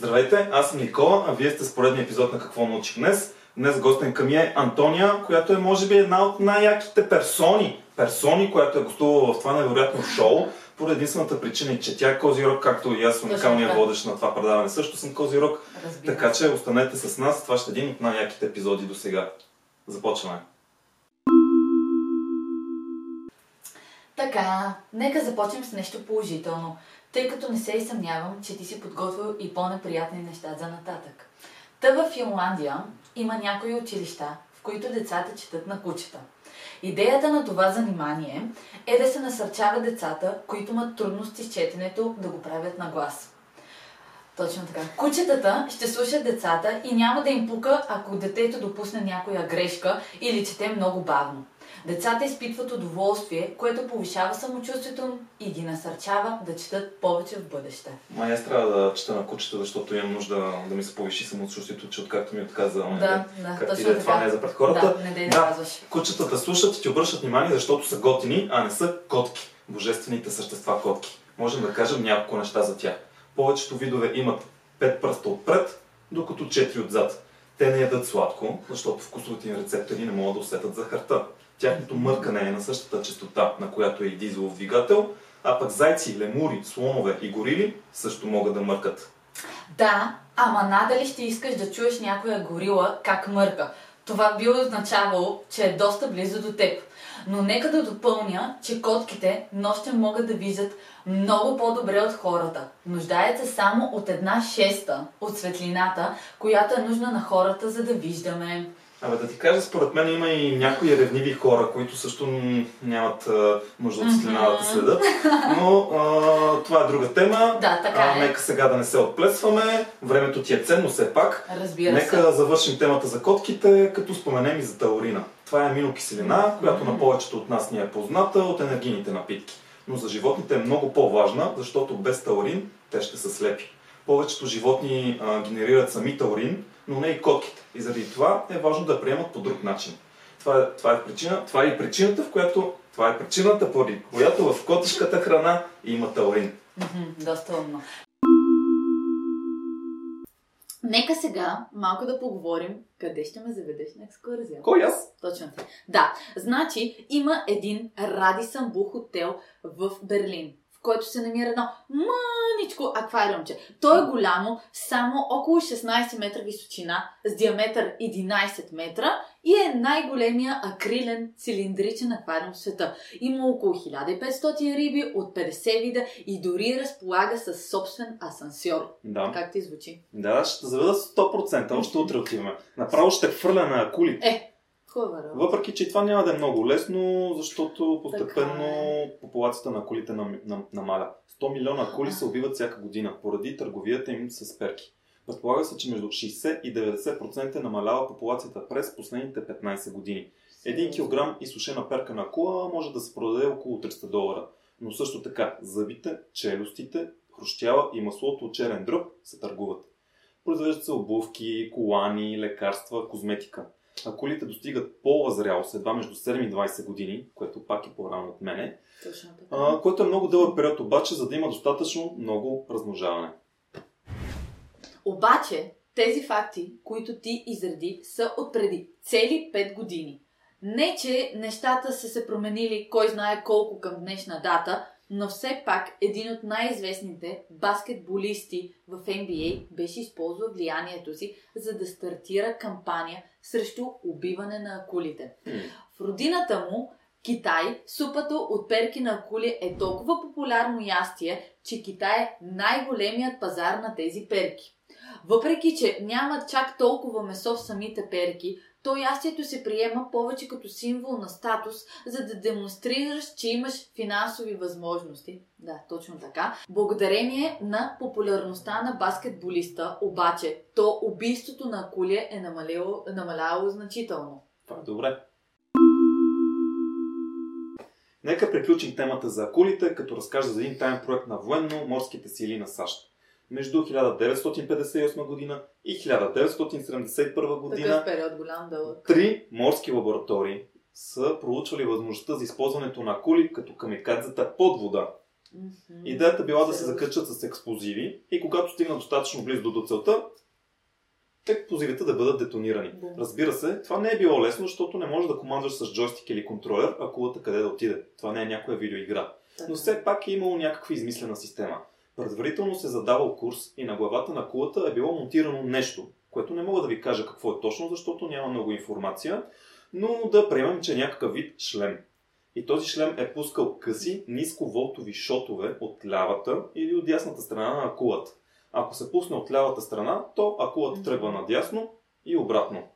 Здравейте, аз съм Никола, а вие сте с поредния епизод на Какво научих днес. Днес гостенка ми е Антония, която е може би една от най-яките персони, персони, която е гостувала в това невероятно шоу, поради единствената причина, че тя е Козирог, както и аз съм уникалния водещ на това предаване. Също съм Козирог, така че останете с нас. Това ще е един от най-яките епизоди до сега. Започваме. Така, нека започнем с нещо положително, тъй като не се и съмнявам, че ти си подготвил и по-неприятни неща за нататък. Та в Финландия има някои училища, в които децата четат на кучета. Идеята на това занимание е да се насърчава децата, които имат трудности с четенето, да го правят на глас. Точно така. Кучетата ще слушат децата и няма да им пука, ако детето допусне някоя грешка или чете много бавно. Децата изпитват удоволствие, което повишава самочувствието и ги насърчава да четат повече в бъдеще. Май аз трябва да чета на кучета, защото имам нужда да ми се повиши самочувствието, че откакто ми отказа. Да, да, как точно ти да е, това не е за пред хората. Да, не дей да казваш. Кучетата слушат и ти обръщат внимание, защото са готини, а не са котки. Божествените същества котки. Можем да кажем няколко неща за тях. Повечето видове имат 5 пръста отпред, докато 4 отзад. Те не ядат сладко, защото вкусовите им рецептори не могат да усетят захарта. Тяхното мъркане е на същата частота, на която е и дизелов двигател, а пък зайци, лемури, слонове и горили също могат да мъркат. Да, ама надали ще искаш да чуеш някоя горила как мърка. Това би означавало, че е доста близо до теб. Но нека да допълня, че котките нощем могат да виждат много по-добре от хората. Нуждаят се само от една шеста от светлината, която е нужна на хората, за да виждаме. Абе да ти кажа, според мен има и някои ревниви хора, които също нямат а, нужда от светлина да следят. Но а, това е друга тема. Да, така а, е. Нека сега да не се отплесваме. Времето ти е ценно все пак. Разбира Нека се. завършим темата за котките, като споменем и за таурина. Това е аминокиселина, която на повечето от нас ни е позната от енергийните напитки. Но за животните е много по-важна, защото без таурин те ще са слепи. Повечето животни а, генерират сами таурин, но не и котките. И заради това е важно да приемат по друг начин. Това е, това е, причина, това е и причината, в която това е причината, поради която в котешката храна има таурин. Мгм, Доста умно. Нека сега малко да поговорим къде ще ме заведеш на екскурзия. Кой аз? Точно така. Да, значи има един Радисън Бу хотел в Берлин, в който се намира едно мъничко аквариумче. То е голямо, само около 16 метра височина, с диаметър 11 метра и е най-големия акрилен цилиндричен аквариум в света. Има около 1500 риби от 50 вида и дори разполага с собствен асансьор. Да. Как ти звучи? Да, ще заведа 100%, още утре отиваме. Направо ще хвърля на акули. Е, хубава работа. Въпреки, че това няма да е много лесно, защото постепенно е. популацията на акулите нам, нам, намаля. 100 милиона Ага. се убиват всяка година, поради търговията им с перки. Предполага се, че между 60 и 90% намалява популацията през последните 15 години. Един килограм изсушена перка на акула може да се продаде около 300 долара. Но също така зъбите, челюстите, хрущяла и маслото от черен дръб се търгуват. Произвеждат се обувки, колани, лекарства, козметика. Акулите достигат по-възрялост едва между 7 и 20 години, което пак е по-рано от мене, Точно така. а, което е много дълъг период обаче, за да има достатъчно много размножаване. Обаче, тези факти, които ти изреди, са от преди цели 5 години. Не, че нещата са се променили кой знае колко към днешна дата, но все пак един от най-известните баскетболисти в NBA беше използвал влиянието си, за да стартира кампания срещу убиване на акулите. В родината му, Китай, супата от перки на акули е толкова популярно ястие, че Китай е най-големият пазар на тези перки. Въпреки, че няма чак толкова месо в самите перки, то ястието се приема повече като символ на статус, за да демонстрираш, че имаш финансови възможности. Да, точно така. Благодарение на популярността на баскетболиста, обаче, то убийството на акули е намаляло, намаляло значително. Това е добре. Нека приключим темата за акулите, като разкажа за един таен проект на военно-морските сили на САЩ. Между 1958 година и 1971 година Такъв период голям дълъг. три морски лаборатории са проучвали възможността за използването на акули като камикадзата под вода. Идеята била да се закачат с експлозиви и когато стигнат достатъчно близо до целта, експлозивите да бъдат детонирани. Бум. Разбира се, това не е било лесно, защото не можеш да командваш с джойстик или контролер, а кулата къде да отиде. Това не е някоя видеоигра. Така. Но все пак е имало някаква измислена система. Предварително се задавал курс и на главата на кулата е било монтирано нещо, което не мога да ви кажа какво е точно, защото няма много информация, но да приемем, че е някакъв вид шлем. И този шлем е пускал къси, нисковолтови шотове от лявата или от дясната страна на акулата. Ако се пусне от лявата страна, то акулата тръгва надясно и обратно.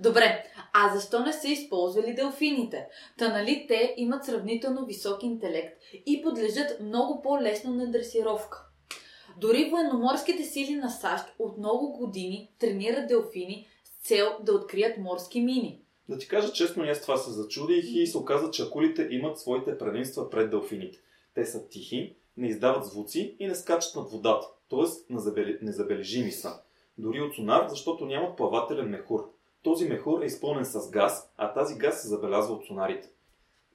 Добре, а защо не са използвали делфините? Та нали те имат сравнително висок интелект и подлежат много по-лесно на дресировка. Дори военноморските сили на САЩ от много години тренират делфини с цел да открият морски мини. Да ти кажа честно, аз това се зачудих и се оказа, че акулите имат своите предимства пред делфините. Те са тихи, не издават звуци и не скачат над водата, т.е. незабележими са. Дори от сонар, защото нямат плавателен мехур. Този мехур е изпълнен с газ, а тази газ се забелязва от сонарите.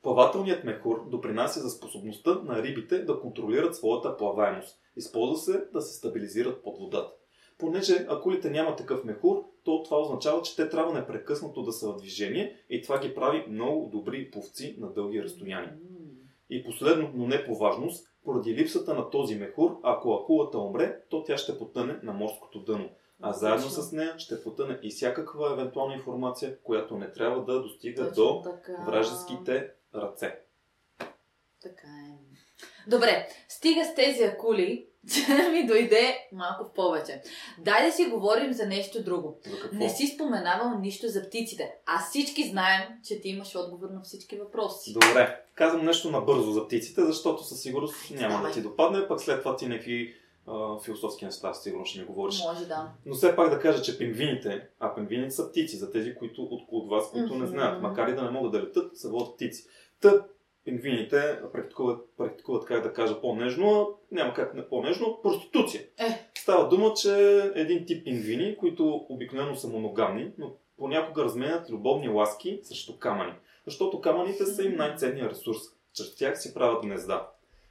Плавателният мехур допринася за способността на рибите да контролират своята плаваемост. Използва се да се стабилизират под водата. Понеже акулите нямат такъв мехур, то това означава, че те трябва непрекъснато да са в движение и това ги прави много добри пловци на дълги разстояния. И последно, но не по важност, поради липсата на този мехур, ако акулата умре, то тя ще потъне на морското дъно. А заедно с нея ще потъне и всякаква евентуална информация, която не трябва да достига Точно до така. вражеските ръце. Така е. Добре, стига с тези акули, ми дойде малко в повече. Дай да си говорим за нещо друго. За какво? Не си споменавал нищо за птиците. А всички знаем, че ти имаш отговор на всички въпроси. Добре, казвам нещо набързо за птиците, защото със сигурност няма Давай. да ти допадне, пък след това ти някакви а, философски неща сигурно ще ми говориш. Може да. Но все пак да кажа, че пингвините, а пингвините са птици, за тези, които от, вас, които не Мгм. знаят, макар и да не могат да летат, са водят птици. Та, пингвините практикуват, практикуват, как да кажа по-нежно, няма как не по-нежно, проституция. Е. Става дума, че един тип пингвини, които обикновено са моногамни, но понякога разменят любовни ласки срещу камъни. Защото камъните са им най-ценният ресурс. Чрез тях си правят гнезда.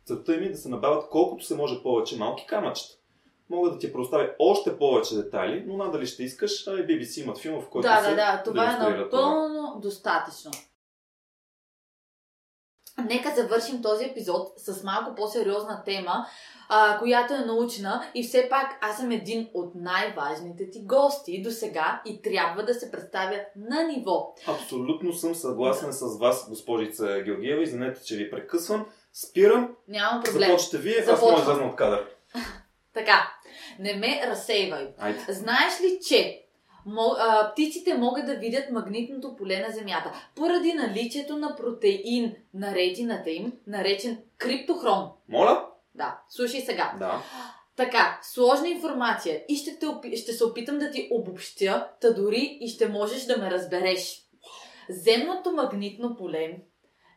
Целта им е да се набавят колкото се може повече малки камъчета. Мога да ти предоставя още повече детайли, но надали ще искаш, а и BBC имат филм, в който да, се да, да, това е демонстрира това. напълно достатъчно. Нека завършим този епизод с малко по-сериозна тема, а, която е научна и все пак аз съм един от най-важните ти гости до сега и трябва да се представя на ниво. Абсолютно съм съгласен с вас, госпожица Георгиева. Извинете, че ви прекъсвам. Спирам. Няма проблем. Започвате вие, аз Започвам. мога да от кадър. Така, не ме разсейвай. Айде. Знаеш ли, че птиците могат да видят магнитното поле на Земята поради наличието на протеин на ретината им, наречен криптохром. Моля? Да, слушай сега. Да. Така, сложна информация и ще, те, ще се опитам да ти обобщя, та дори и ще можеш да ме разбереш. Земното магнитно поле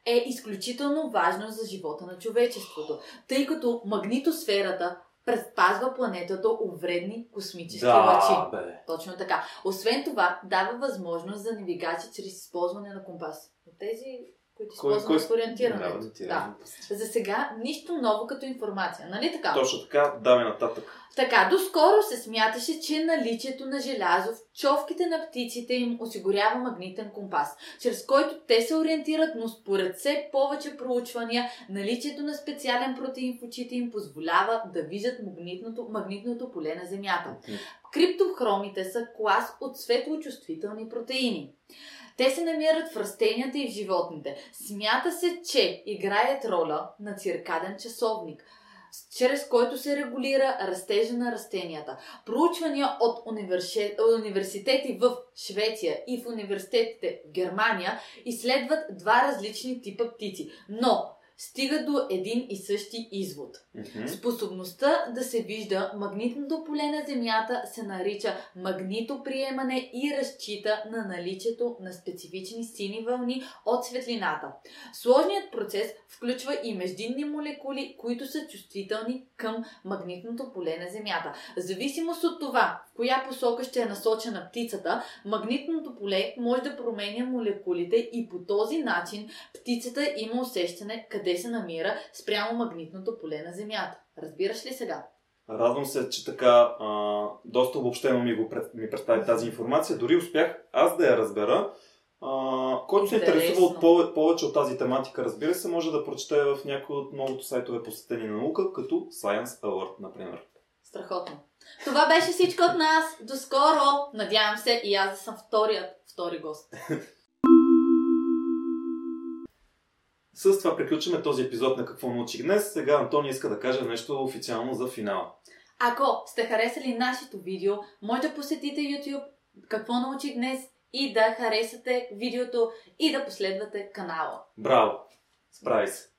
е изключително важно за живота на човечеството, тъй като магнитосферата предпазва планетата от вредни космически лъчи. Да, бе. Точно така. Освен това, дава възможност за навигация чрез използване на компас. От тези, които използваме кой- в ориентирането. Да. Да. За сега нищо ново като информация, нали така? Точно така, давай нататък. Така, доскоро се смяташе, че наличието на желязо в човките на птиците им осигурява магнитен компас, чрез който те се ориентират, но според все повече проучвания, наличието на специален протеин в очите им позволява да виждат магнитното, магнитното поле на Земята. Криптохромите са клас от светлочувствителни протеини. Те се намират в растенията и в животните. Смята се, че играят роля на циркаден часовник, чрез който се регулира растежа на растенията. Проучвания от университети в Швеция и в университетите в Германия изследват два различни типа птици, но стига до един и същи извод. Мгм. Способността да се вижда магнитното поле на Земята се нарича магнитоприемане и разчита на наличието на специфични сини вълни от светлината. Сложният процес включва и междинни молекули, които са чувствителни към магнитното поле на Земята. В зависимост от това, в коя посока ще е насочена птицата, магнитното поле може да променя молекулите и по този начин птицата има усещане къде се намира спрямо магнитното поле на Земята. Разбираш ли сега? Радвам се, че така а, доста обобщено ми, го пред, ми представи тази информация. Дори успях аз да я разбера. А, който се интересува от пове, повече от тази тематика, разбира се, може да прочете в някои от многото сайтове посветени на наука, като Science Alert, например. Страхотно. Това беше всичко от нас. До скоро! Надявам се и аз да съм вторият втори гост. С това приключваме този епизод на Какво научих днес. Сега Антони иска да каже нещо официално за финала. Ако сте харесали нашето видео, може да посетите YouTube Какво научих днес и да харесате видеото и да последвате канала. Браво! Справи се!